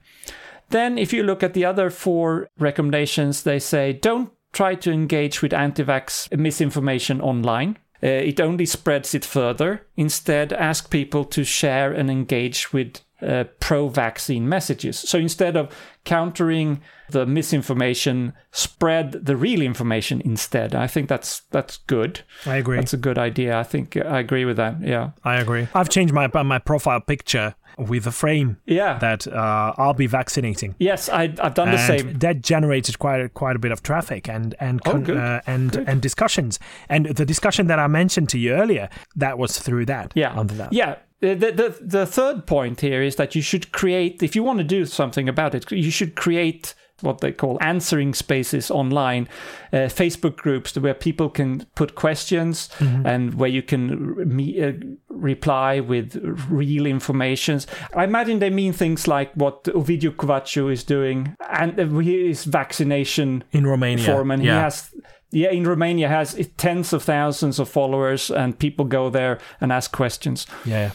S2: Then, if you look at the other four recommendations, they say don't try to engage with anti vax misinformation online. Uh, it only spreads it further. Instead, ask people to share and engage with uh, pro vaccine messages. So instead of countering the misinformation, spread the real information instead. I think that's that's good.
S1: I agree.
S2: That's a good idea. I think I agree with that. Yeah.
S1: I agree. I've changed my my profile picture with a frame
S2: Yeah.
S1: that uh, I'll be vaccinating.
S2: yes, I, I've done the same.
S1: that generated quite a, quite a bit of traffic and and
S2: Oh,
S1: con-
S2: good.
S1: uh, and and discussions. And the discussion that I mentioned to you earlier, that was through that.
S2: Yeah.
S1: under that.
S2: Yeah. The, the the third point here is that you should create if you want to do something about it you should create what they call answering spaces online uh, facebook groups where people can put questions and where you can me, uh, reply with real informations i imagine they mean things like what ovidio Kovacic is doing and uh, his vaccination
S1: in Romania.
S2: forum and
S1: yeah.
S2: he has yeah in romania has tens of thousands of followers and people go there and ask questions.
S1: Yeah.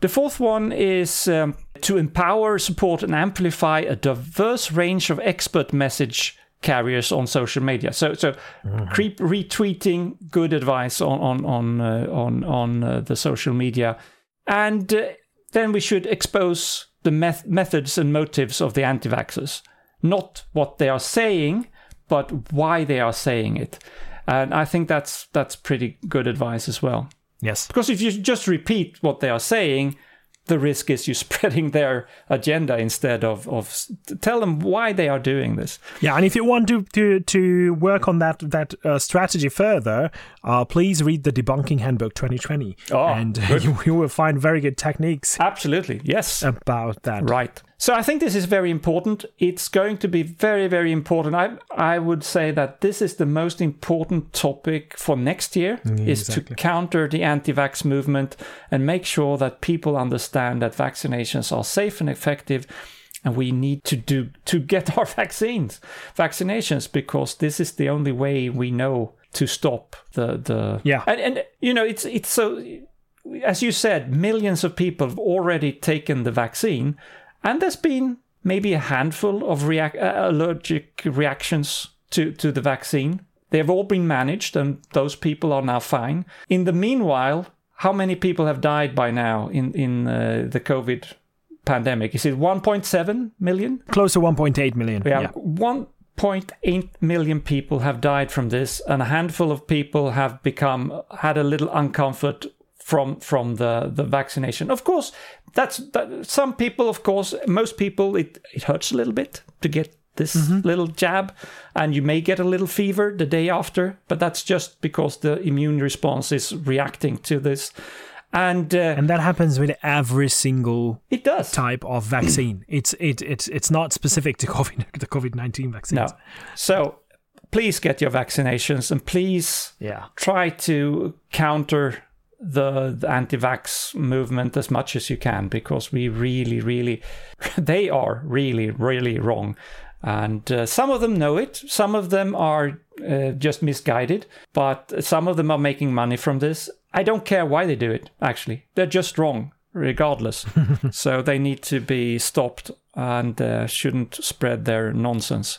S2: the fourth one is um, to empower support and amplify a diverse range of expert message carriers on social media. So so creep retweeting good advice on on on uh, on on uh, the social media. And uh, then we should expose the meth- methods and motives of the anti-vaxxers. Not what they are saying but why they are saying it. And i think that's that's pretty good advice as well.
S1: Yes.
S2: because if you just repeat what they are saying the risk is you [LAUGHS] spreading their agenda instead of of tell them why they are doing this.
S1: Yeah, and if you want to to to work on that that uh, strategy further, uh, please read the Debunking Handbook 2020,
S2: Oh,
S1: and [LAUGHS] you, you will find very good techniques
S2: absolutely yes.
S1: about that.
S2: right So I think this is very important. It's going to be very, very important. I I would say that this is the most important topic for next year mm, is to counter the anti-vax movement and make sure that people understand that vaccinations are safe and effective and we need to do to get [LAUGHS] our vaccines vaccinations because this is the only way we know to stop the the
S1: Yeah.
S2: and, and you know it's it's so as you said millions of people have already taken the vaccine and there's been maybe a handful of reac- uh, allergic reactions to to the vaccine they've all been managed and those people are now fine in the meanwhile how many people have died by now in in uh, the covid pandemic is it 1.7 million
S1: Close to 1.8 million.
S2: yeah,
S1: Yeah.
S2: 1.8 million people have died from this, and a handful of people have become had a little uncomfort from from the the vaccination. Of course, that's that, some people. Of course, most people it it hurts a little bit to get this little jab, and you may get a little fever the day after, but that's just because the immune response is reacting to this, and, uh,
S1: And that happens with every single
S2: it does.
S1: type of vaccine. [CLEARS THROAT] It's it it's it's not specific to COVID [LAUGHS] the COVID nineteen vaccines.
S2: No, so please get your vaccinations, and please
S1: Yeah.
S2: try to counter the, the anti-vax movement as much as you can because we really really [LAUGHS] they are really really wrong. And uh, some of them know it. Some of them are uh, just misguided. But some of them are making money from this. I don't care why they do it actually. They're just wrong regardless. [LAUGHS] So they need to be stopped and uh, shouldn't spread their nonsense.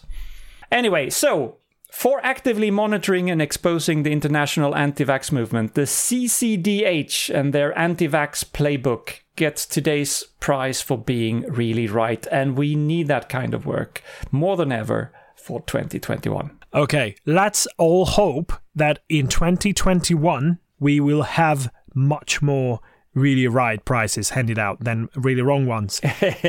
S2: Anyway, so for actively monitoring and exposing the international anti vax movement, the CCDH and their anti vax playbook gets today's prize for being really right. And we need that kind of work more than ever for 2021.
S1: Okay, let's all hope that in 2021 we will have much more really right prices handed out than really wrong ones. [LAUGHS]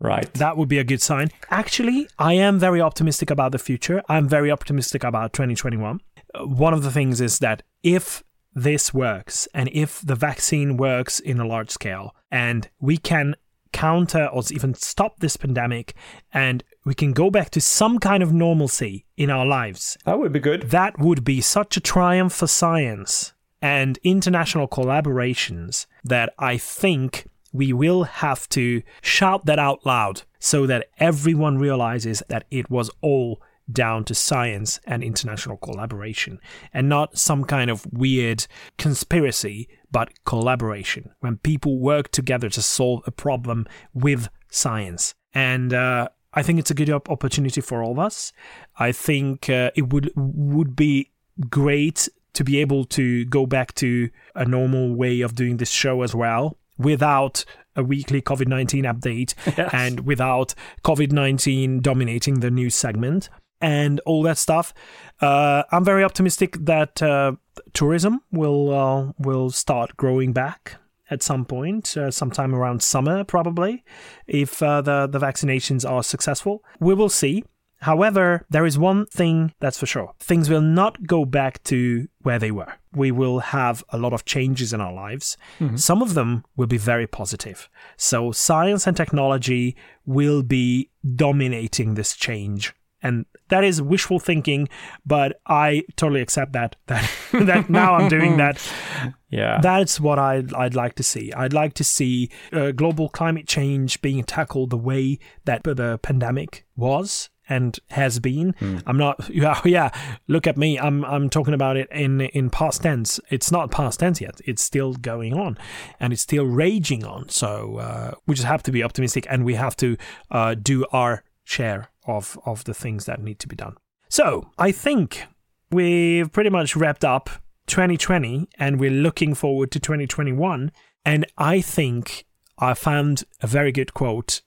S2: right.
S1: That would be a good sign. Actually, I am very optimistic about the future. I'm very optimistic about 2021. Uh, One of the things is that if this works and if the vaccine works in a large scale and we can counter or even stop this pandemic and we can go back to some kind of normalcy in our lives,
S2: That would be good.
S1: that would be such a triumph for science and international collaborations that I think we will have to shout that out loud so that everyone realizes that it was all down to science and international collaboration and not some kind of weird conspiracy but collaboration when people work together to solve a problem with science and uh, I think it's a good opportunity for all of us. I think uh, it would would be great to be able to go back to a normal way of doing this show as well without a weekly COVID 19 update [LAUGHS]
S2: Yes.
S1: and without COVID 19 dominating the news segment and all that stuff. Uh, I'm very optimistic that uh, tourism will uh, will start growing back at some point, uh, sometime around summer, probably, if uh, the the vaccinations are successful. We will see. However, there is one thing that's for sure. Things will not go back to where they were. We will have a lot of changes in our lives. Some of them will be very positive. So, science and technology will be dominating this change. And that is wishful thinking, but I totally accept that. [LAUGHS] That, that now I'm doing that. [LAUGHS]
S2: Yeah.
S1: That's what I'd, I'd like to see. I'd like to see uh, global climate change being tackled the way that the pandemic was and has been. I'm not. [LAUGHS] Yeah, yeah. Look at me. I'm. I'm talking about it in in past tense. It's not past tense yet. It's still going on, and it's still raging on. So uh, we just have to be optimistic, and we have to uh, do our share of of the things that need to be done. So I think we've pretty much wrapped up 2020 and we're looking forward to 2021. And I think I found a very good quote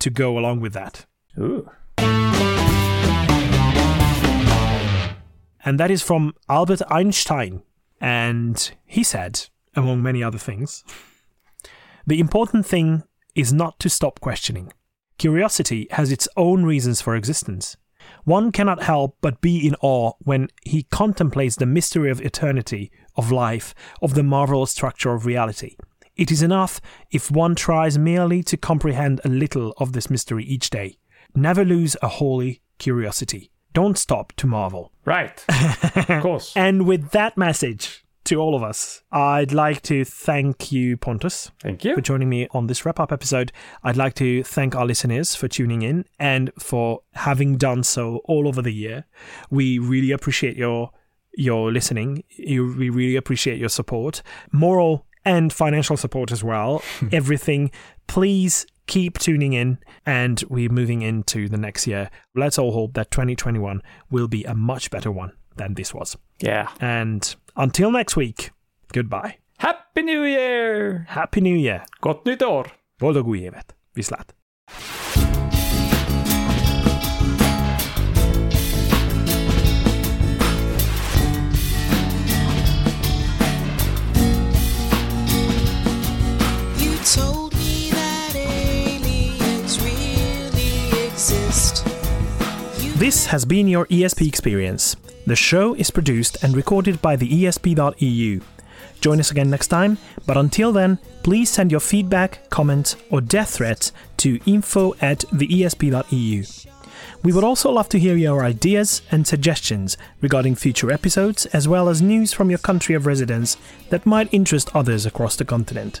S1: to go along with that.
S2: Ooh.
S1: And that is from Albert Einstein. And he said, among many other things, the important thing is not to stop questioning. Curiosity has its own reasons for existence. One cannot help but be in awe when he contemplates the mystery of eternity, of life, of the marvelous structure of reality. It is enough if one tries merely to comprehend a little of this mystery each day. Never lose a holy curiosity. Don't stop to marvel.
S2: Right. of course. [LAUGHS]
S1: And with that message to all of us, I'd like to thank you, Pontus,
S2: Thank you.
S1: for joining me on this wrap up episode. I'd like to thank our listeners for tuning in and for having done so all over the year. We really appreciate your your listening. You, we really appreciate your support, moral and financial support as well. [LAUGHS] Everything. Please keep tuning in, and we're moving into the next year. Let's all hope that 2021 will be a much better one than this was.
S2: Yeah.
S1: And until next week, goodbye.
S2: Happy New Year!
S1: Happy New Year!
S2: Gott nytt år!
S1: Boldog új évet! Viszlát!
S3: Er
S1: This has been your ESP experience. The show is produced and recorded by the ESP.eu. Join us again next time, but until then, please send your feedback, comment, or death threat to info at the E ESP.eu. We would also love to hear your ideas and suggestions regarding future episodes, as well as news from your country of residence that might interest others across the continent.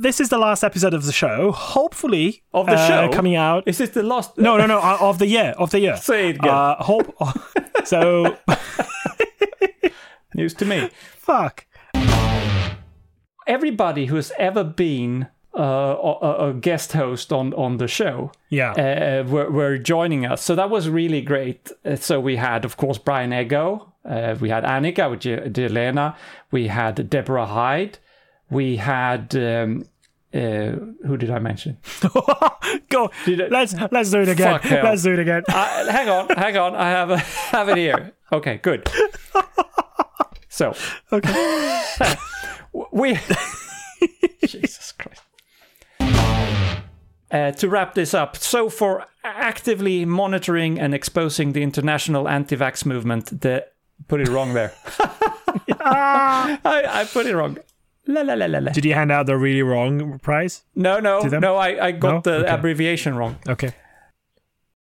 S1: This is the last episode of the show. Hopefully,
S2: Of the
S1: uh,
S2: show?
S1: coming out.
S2: Is this the last?
S1: No, no, no, uh, of the year, of the year.
S2: Say it again.
S1: Uh, hope. [LAUGHS] so, [LAUGHS]
S2: News to me.
S1: fuck.
S2: Everybody who's ever been uh, a, a guest host on, on the show
S1: Yeah.
S2: uh, were, were joining us. So that was really great. Uh, so we had, of course, Brian Eggo. Uh, we had Annika with Je- Jelena. We had Deborah Hyde. We had. Um, uh, who did I mention? [LAUGHS]
S1: Go.
S2: I-
S1: let's let's do it again. Let's do it again.
S2: Uh, hang on, hang on. I have a, have it here. Okay, good. [LAUGHS] So
S1: Okay. [LAUGHS]
S2: we Jesus Christ. Uh, to wrap this up, so for actively monitoring and exposing the international anti-vax movement, the put it wrong there. I, I put it wrong. La la la la la.
S1: Did you hand out the really wrong prize?
S2: No, no, no. I, I got
S1: No?
S2: the
S1: Okay.
S2: abbreviation wrong.
S1: Okay.